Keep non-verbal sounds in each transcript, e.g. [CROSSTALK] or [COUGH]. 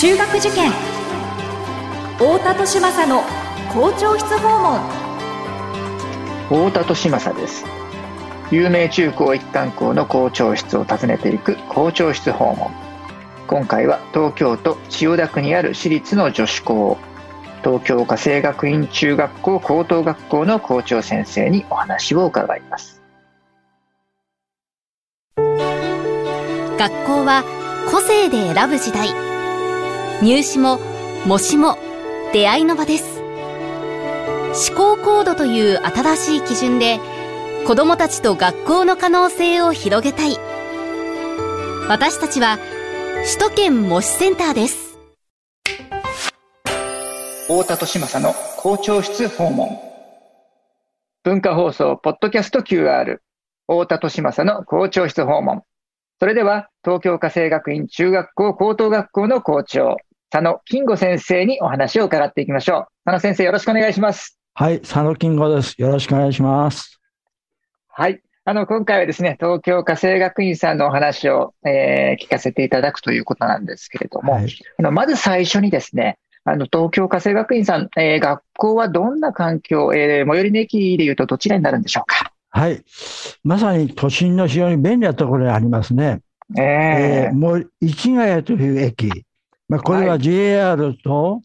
中学受験。太田利政の校長室訪問。太田利政です。有名中高一貫校の校長室を訪ねていく校長室訪問。今回は東京都千代田区にある私立の女子校。東京家政学院中学校高等学校の校長先生にお話を伺います。学校は個性で選ぶ時代入試も模試も出会いの場です。思考コードという新しい基準で子どもたちと学校の可能性を広げたい。私たちは首都圏模試センターです。太田利政の校長室訪問。文化放送ポッドキャスト QR 太田利政の校長室訪問。それでは東京家政学院中学校高等学校の校長。佐野金吾先生にお話を伺っていきましょう。佐野先生よろしくお願いします。はい佐野金吾です。よろしくお願いします。はい。あの、今回はですね、東京家政学院さんのお話を、えー、聞かせていただくということなんですけれども、はい、あのまず最初にですね、あの、東京家政学院さん、えー、学校はどんな環境、えー、最寄りの駅でいうとどちらになるんでしょうか？はい。まさに都心の非常に便利なところにありますね。えー、えー、もう市ヶ谷という駅。まあ、これは JR と、はい、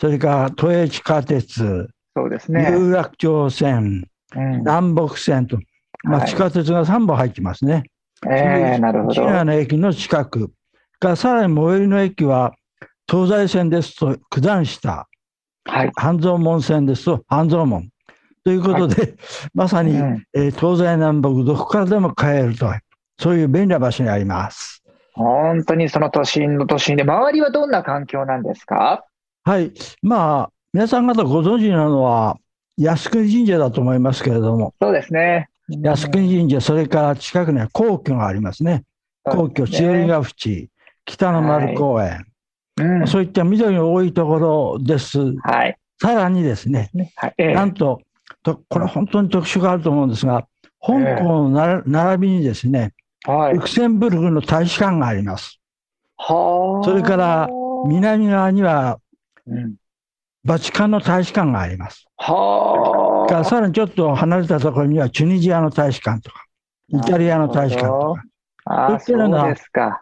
それから都営地下鉄、そうですね。有楽町線、うん、南北線と、まあ、地下鉄が3本入ってますね。はい、えー、なるほど。の駅の近く。がさらに最寄りの駅は、東西線ですと九段下、はい、半蔵門線ですと半蔵門。ということで、はい、[LAUGHS] まさに、うん、えー、東西南北どこからでも帰ると、そういう便利な場所にあります。本当にその都心の都心で、周りはどんな環境なんですか？はい。まあ、皆さん方ご存知なのは、靖国神社だと思いますけれども。そうですね。靖国神社、それから近くには皇居がありますね。皇居、千鳥ヶ淵、北の丸公園、うん、そういった緑の多いところです。はい、さらにですね、はいえー、なんとと、これ本当に特殊があると思うんですが、香港の並びにですね、はい、ルクセンブルクの大使館があります。はそれから南側には、バチカンの大使館があります。はからさらにちょっと離れたところにはチュニジアの大使館とか、イタリアの大使館とか。あそうですか。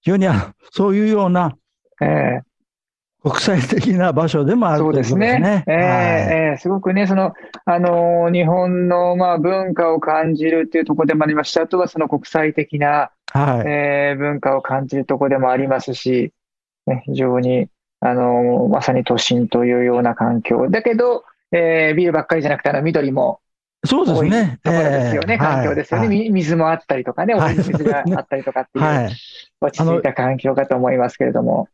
非常にそういうような、えー、国際的な場所でもあるということですね。えー、はい、えー、すごくね、その、あのー、日本の、まあ、文化を感じるっていうところでもありました。あとはその国際的な、はい、えー、文化を感じるところでもありますし、ね、非常に、あのー、まさに都心というような環境。だけど、えー、ビルばっかりじゃなくて、あの、緑も、そうですね。ところですよね、えー、環境ですよね、はい、水もあったりとかね、お水があったりとかっていう、はい、落ち着いた環境かと思いますけれども。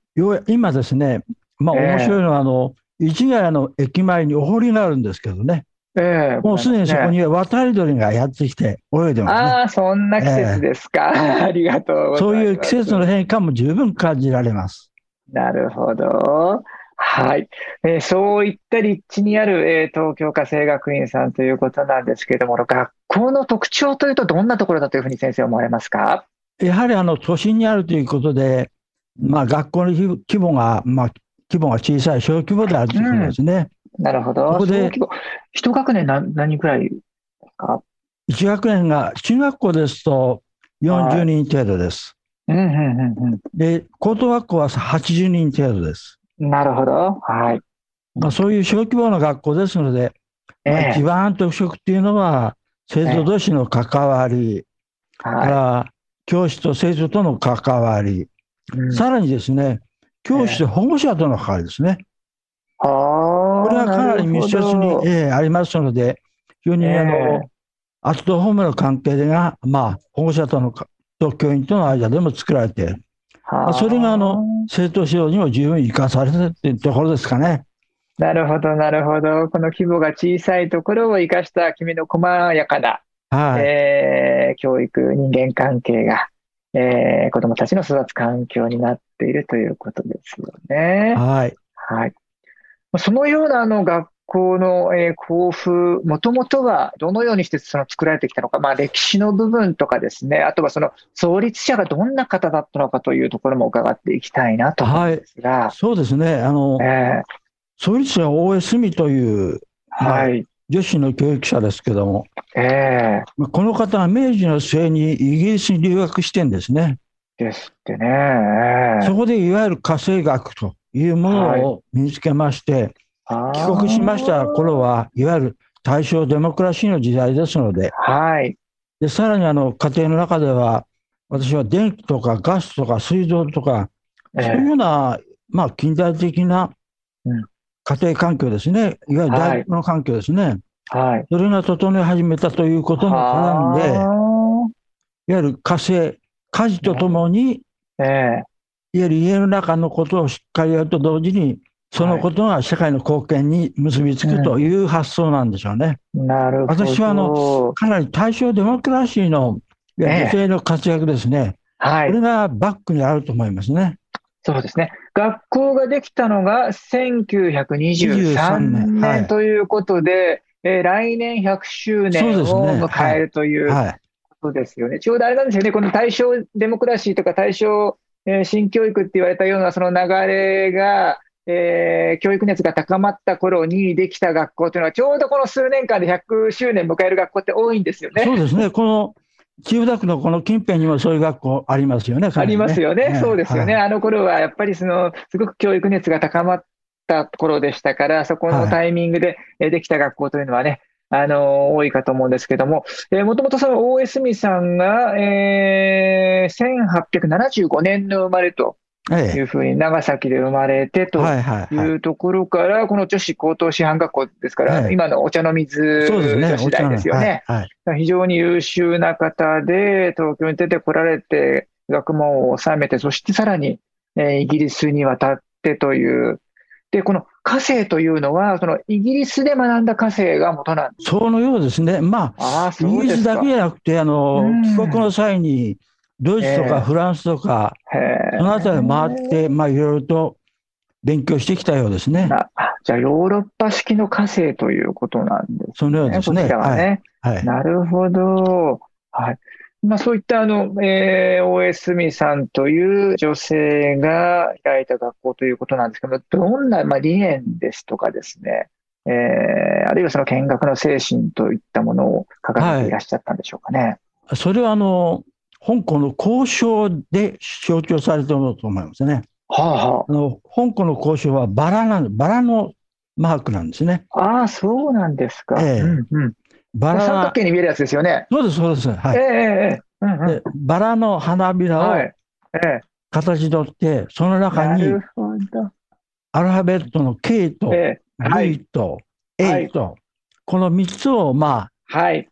今ですね、まあ面白いのは、あの、市ヶ谷の駅前にお堀があるんですけどね。えー、もうすでにそこに渡り鳥がやってきて泳いでます、ね、ああ、そんな季節ですか。えー、[LAUGHS] ありがとうございます。そういう季節の変化も十分感じられます。なるほど。はい。えー、そういった立地にある、えー、東京家政学院さんということなんですけれども、学校の特徴というとどんなところだというふうに先生思われますか？やはりあの都心にあるということで、まあ、学校の規模が、まあ、規模が小さい小規模であるということですね。うん、なるほど。ここで一学年何何くらいか？一学年が中学校ですと40人程度です。で、高等学校は80人程度です。なるほど。はい。まあ、そういう小規模な学校ですので、えー、まあ、一番特色っていうのは、生徒同士の関わり、えー、から教師と生徒との関わり、うん、さらにですね、教師と保護者との関わりですね。えー、これはかなり密接に、えー、ありますので、非常にあの、アットホームの関係が、まあ、保護者とのと教員との間でも作られている。まあ、それがあの生徒指導にも十分生かされてるというところですかね。なるほど、なるほど。この規模が小さいところを生かした君の細やかな、はいえー、教育、人間関係が、えー、子どもたちの育つ環境になっているということですよね。はい。はい。そのようなあの学校の、えー、校風、もともとはどのようにしてその作られてきたのか、まあ、歴史の部分とかですね、あとはその創立者がどんな方だったのかというところも伺っていきたいなと思うんですが。はい、そうですね。あの、えー、創立者は大江澄という、はい、女子の教育者ですけども、えー、この方は明治の末にイギリスに留学してんですね。ですってね。そこでいわゆる家政学というものを身につけまして、はい、帰国しました頃はいわゆる大正デモクラシーの時代ですので、はい、でさらにあの家庭の中では、私は電気とかガスとか水道とか、そういうような、まあ、近代的な家庭環境ですね、いわゆる大学の環境ですね、はい、それが整い始めたということも絡んで、いわゆる火星、家事とともに、えー、いわゆる家の中のことをしっかりやると同時に、そのことが社会の貢献に結びつくという発想なんでしょうね。うん、なるほど。私はあのかなり大正デモクラシーの女性の活躍ですね、えー、はい、これがバックにあると思いますね。そうですね。学校ができたのが1923年。ということで、はい、えー、来年100周年を迎えるということですよね。ちょうどあれなんですよね、この大正デモクラシーとか大正、えー、新教育って言われたようなその流れが、えー、教育熱が高まった頃にできた学校というのは、ちょうどこの数年間で100周年迎える学校って多いんですよね。そうですね。この千代田区のこの近辺にもそういう学校ありますよね、ね。ありますよね、ねそうですよね、はい、あの頃はやっぱりそのすごく教育熱が高まった頃でしたから、そこのタイミングでできた学校というのはね、はい、あの多いかと思うんですけども、もともとその大江澄さんが、えー、1875年の生まれというふうに長崎で生まれてというところから、この女子高等師範学校ですから、今のお茶の水女子大ですよね。非常に優秀な方で、東京に出てこられて、学問を収めて、そしてさらに、えイギリスに渡ってという、で、この家政というのは、そのイギリスで学んだ家政が元なんです。そのようですね。まあ、あイギリスだけじゃなくて、あの、帰国の際に、ドイツとかフランスとか、そのあたり回って、まあ、いろいろと勉強してきたようですね。じゃあ、ヨーロッパ式の火星ということなんですね。そのようですね。ねはいはい、なるほど。はい。まあ、そういったあの、えー、大江澄さんという女性が開いた学校ということなんですけどどんな、まあ、理念ですとかですね、えー、あるいはその見学の精神といったものを掲げていらっしゃったんでしょうかね。はい、それはあの、香港の交渉で象徴されていると思いますね。はあはあ、あの香港の交渉はバラなんバラのマークなんですね。ああ、そうなんですか。ええうんうん、バラ三角形に見えるやつですよね。そうです、そうです。はい。ええうんうん、でバラの花びらを形取って、その中にアルファベットの K と V と A と、この3つをまあ、はい、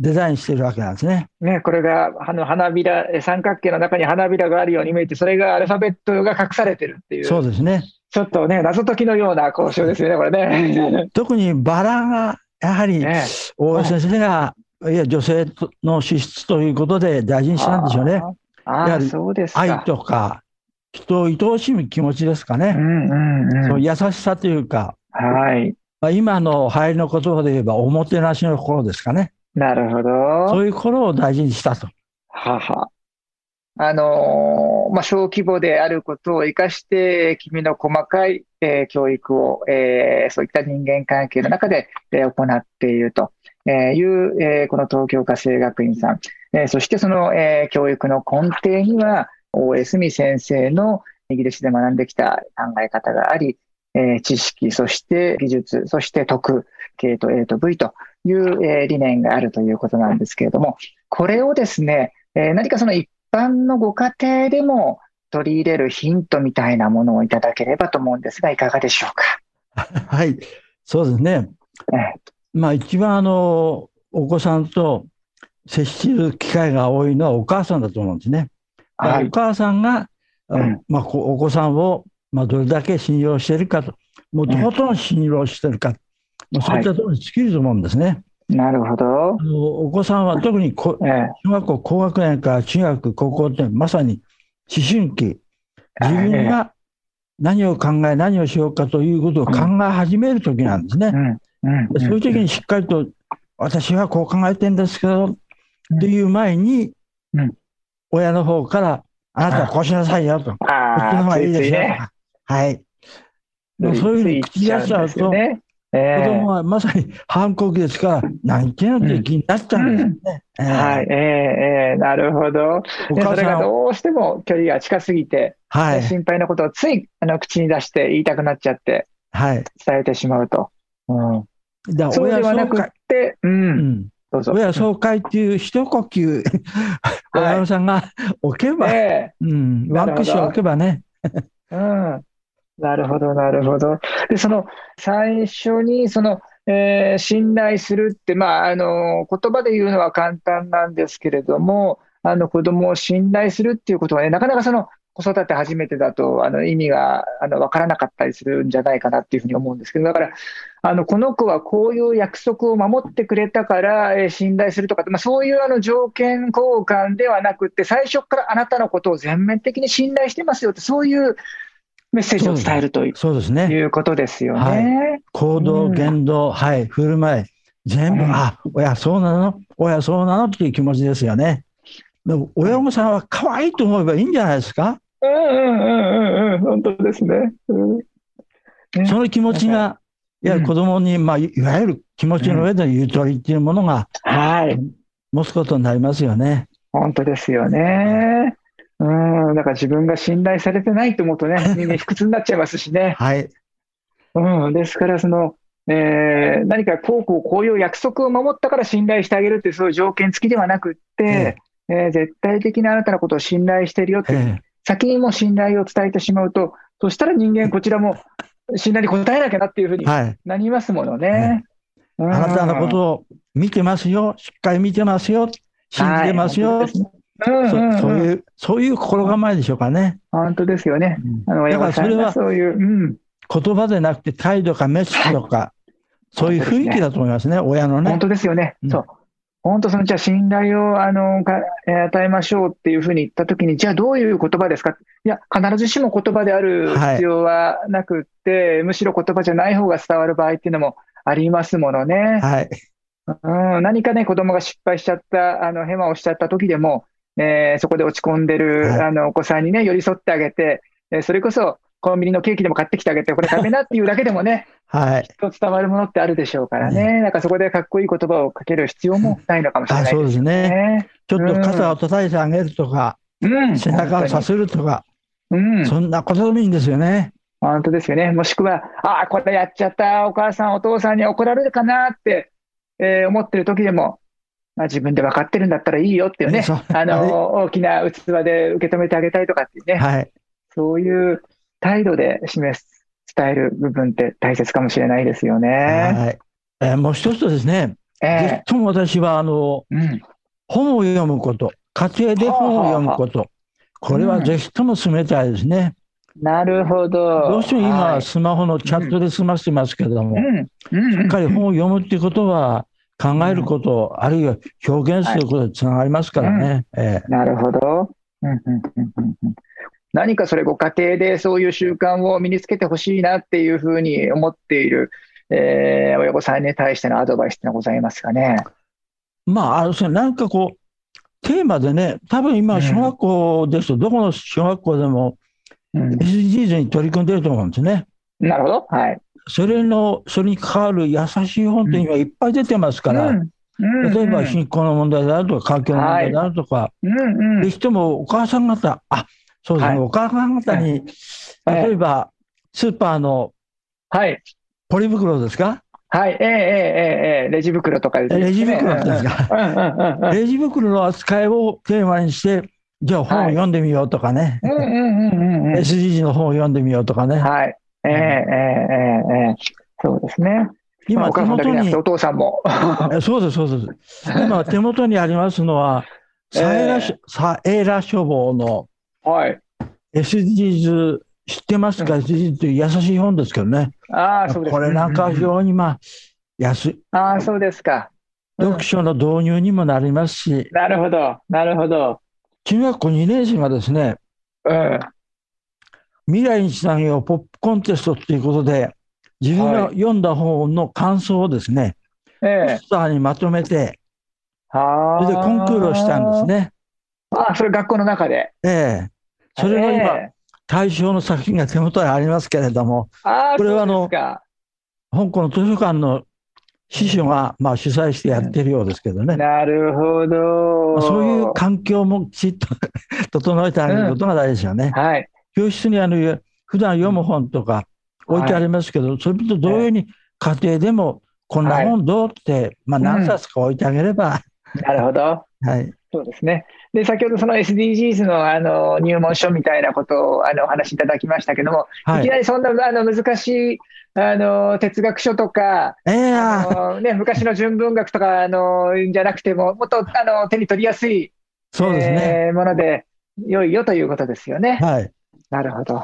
デザインしてるわけなんですね。ね、これがあの花びら、三角形の中に花びらがあるように見えて、それがアルファベットが隠されてるっていう。そうですね。ちょっとね、謎解きのような交渉ですよね、これね。[LAUGHS] 特にバラが、やはり、大江先生が、いや、女性の資質ということで大事にしたんでしょうね。ああ、そうですか。愛とか、人を愛おしむ気持ちですかね。うんうんうん、そう優しさというか、はい。まあ、今の流行りの言葉で言えば、おもてなしの心ですかね。なるほど。そういう頃を大事にしたと。はは。あのー、まあ、小規模であることを生かして、君の細かい、えー、教育を、えー、そういった人間関係の中で、えー、行っているという、えー、この東京家政学院さん。えー、そしてその、えー、教育の根底には、大江澄先生のイギリスで学んできた考え方があり、えー、知識、そして技術、そして徳、K と A と V という、えー、理念があるということなんですけれども、これをですね、えー、何かその一般のご家庭でも取り入れるヒントみたいなものをいただければと思うんですが、いかがでしょうか？[LAUGHS] はい、そうですね。まあ一番あの、お子さんと接する機会が多いのはお母さんだと思うんですね。はい、お母さんが、うん、まあ、お子さんを、まあ、どれだけ信用しているかと、もうとことん信用しているか、まあ、そういったところに尽きると思うんですね。なるほど。お子さんは特にこ、ええ、小学校高学年から中学、高校ってまさに思春期、自分が何を考え、何をしようかということを考え始める時なんですね。そういう時にしっかりと、私はこう考えてんですけど、っていう前に、親の方から、あなたはこうしなさいよと。こっちの方がいいですよ。はい。そういうふうに口出しちゃうと、えー、子供はまさに反抗期ですから、何言ってんのって気になっちゃうんですね。うん。うん、はい、えー、えー、なるほど。それがどうしても距離が近すぎて、はい、心配なことをついあの口に出して言いたくなっちゃって、はい、伝えてしまうと。うん、だそうではなくて、うん、うん。どうぞ。親総会っていう一呼吸、親御さんが置けば、えー、うん、ワンクッション置けばね。うん、なるほど、なるほど。で、その最初にその、えー、信頼するって、まあ、あの言葉で言うのは簡単なんですけれども、あの子供を信頼するっていうことはね、なかなかその子育て初めてだとあの意味があの分からなかったりするんじゃないかなっていうふうに思うんですけど、だから、あのこの子はこういう約束を守ってくれたから、えー、信頼するとか、まあ、そういうあの条件交換ではなくて、最初からあなたのことを全面的に信頼してますよって、そういうメッセージを伝えるというそうですね。いうことですよね。はい、行動、言動、うん、はい、振る舞い、全部、うん、あ親そうなの、親そうなの？っていう気持ちですよね。でも親御さんは可愛いと思えばいいんじゃないですか？うんうんうんうんうん、本当ですね。うん。その気持ちが、いや、子供に、まあ、いわゆる気持ちの上でのゆとりっていうものが、はい。持つことになりますよね。本当ですよね。うん、だから自分が信頼されてないと思うとね、人間卑屈になっちゃいますしね。はい。うん、ですから、その、えー、何かこうこうこういう約束を守ったから信頼してあげるっていうそういう条件付きではなくって、えー、えー、絶対的にあなたのことを信頼してるよって、えー、先にも信頼を伝えてしまうと、そしたら人間こちらも信頼に応えなきゃなっていうふうになりますものね。はい、あなたのことを見てますよ、しっかり見てますよ、信じてますよ。はいそういう、そういう心構えでしょうかね。本当ですよね。あのだからそれは、そういう、うん、言葉でなくて態度かメッセージとか、はい、そういう雰囲気だと思いますね、親のね。本当ですよね。うん、そう。本当その、じゃあ信頼をあのか与えましょうっていうふうに言ったときに、じゃあどういう言葉ですか？いや、必ずしも言葉である必要はなくって、はい、むしろ言葉じゃない方が伝わる場合っていうのもありますものね。はい。うん、何かね、子供が失敗しちゃった、あの、ヘマをしちゃった時でも、えー、そこで落ち込んでる、はい、あのお子さんにね、寄り添ってあげて、えー、それこそコンビニのケーキでも買ってきてあげて、これ食べなっていうだけでもね、[LAUGHS] はい、きっと伝わるものってあるでしょうからね、なんかそこでかっこいい言葉をかける必要もないのかもしれないね。そうですね。ちょっと肩を叩いてあげるとか、うん、背中をさせるとか、うん、そんなことでもいいんですよね。本当ですよね。もしくは、ああ、これやっちゃった、お母さん、お父さんに怒られるかなって、えー、思ってる時でも、まあ、自分で分かってるんだったらいいよっていうね、あの大きな器で受け止めてあげたいとかっていうね、はい、そういう態度で示す、伝える部分って大切かもしれないですよね。はい。えー、もう一つですね、えー、ぜひとも私はあの、うん、本を読むこと、家庭で本を読むこと、これはぜひとも進めたいですね。うん、なるほど。どうしても今、スマホのチャットで済ませてますけども、しっかり本を読むっていうことは、考えること、うん、あるいは表現することでつながりますからね。はいえー、なるほど。何かそれご家庭でそういう習慣を身につけてほしいなっていうふうに思っている、えー、親御さんに対してのアドバイスってのはございますかね？まあ、あのなんかこう、テーマでね、多分今、小学校ですと、どこの小学校でも SDGs に取り組んでると思うんですね。なるほど。はい。それの、それに関わる優しい本って今いっぱい出てますから、例えば貧困の問題であるとか、環境の問題であるとか、ぜひともお母さん方、あそうですね、お母さん方に、例えばスーパーのポリ袋ですか、はい、ええええええレジ袋とかですね。レジ袋ですか？[LAUGHS] レジ袋の扱いをテーマにして、じゃあ本を読んでみようとかね。[LAUGHS] SDG の本を読んでみようとかね。はい。ええええええそうですね。今、手元に、お父さんも。そうです、そうです。[LAUGHS] 今、手元にありますのは、サエラ、サエラ書房の、はい。SDGs 知ってますか、うん、?SDGs という優しい本ですけどね。ああ、そうです、これなんか非常にまあ、安い。ああ、そうですか。読書の導入にもなりますし。なるほど、なるほど。中学校2年生がですね、うん。未来につなげようポップコンテストということで、自分が読んだ本の感想をですね、はい、ポスターにまとめて、それでコンクールをしたんですね。ああ、それ学校の中で。ええ。それが今、対象の作品が手元にありますけれども、これはあの、香港の図書館の司書がまあ主催してやってるようですけどね。なるほど。そういう環境もきちっと [LAUGHS] 整えてあげることが大事ですよね。うん、はい。教室にあの普段読む本とか置いてありますけど、はい、それと同様に家庭でもこんな本どうって、はい、まあ何冊か置いてあげれば、うん、なるほど。はい。そうですね。で、先ほどその SDGs のあの入門書みたいなことをあのお話しいただきましたけども、はい、いきなりそんなあの難しいあの哲学書とか、えー、ね、昔の純文学とかあのじゃなくても、もっとあの手に取りやすいそうですね、えー、もので良いよということですよね。はい、なるほど。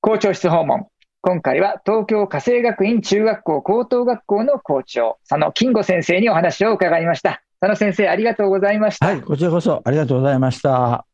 校長室訪問。今回は東京家政学院中学校高等学校の校長、佐野金吾先生にお話を伺いました。佐野先生、ありがとうございました。はい、こちらこそありがとうございました。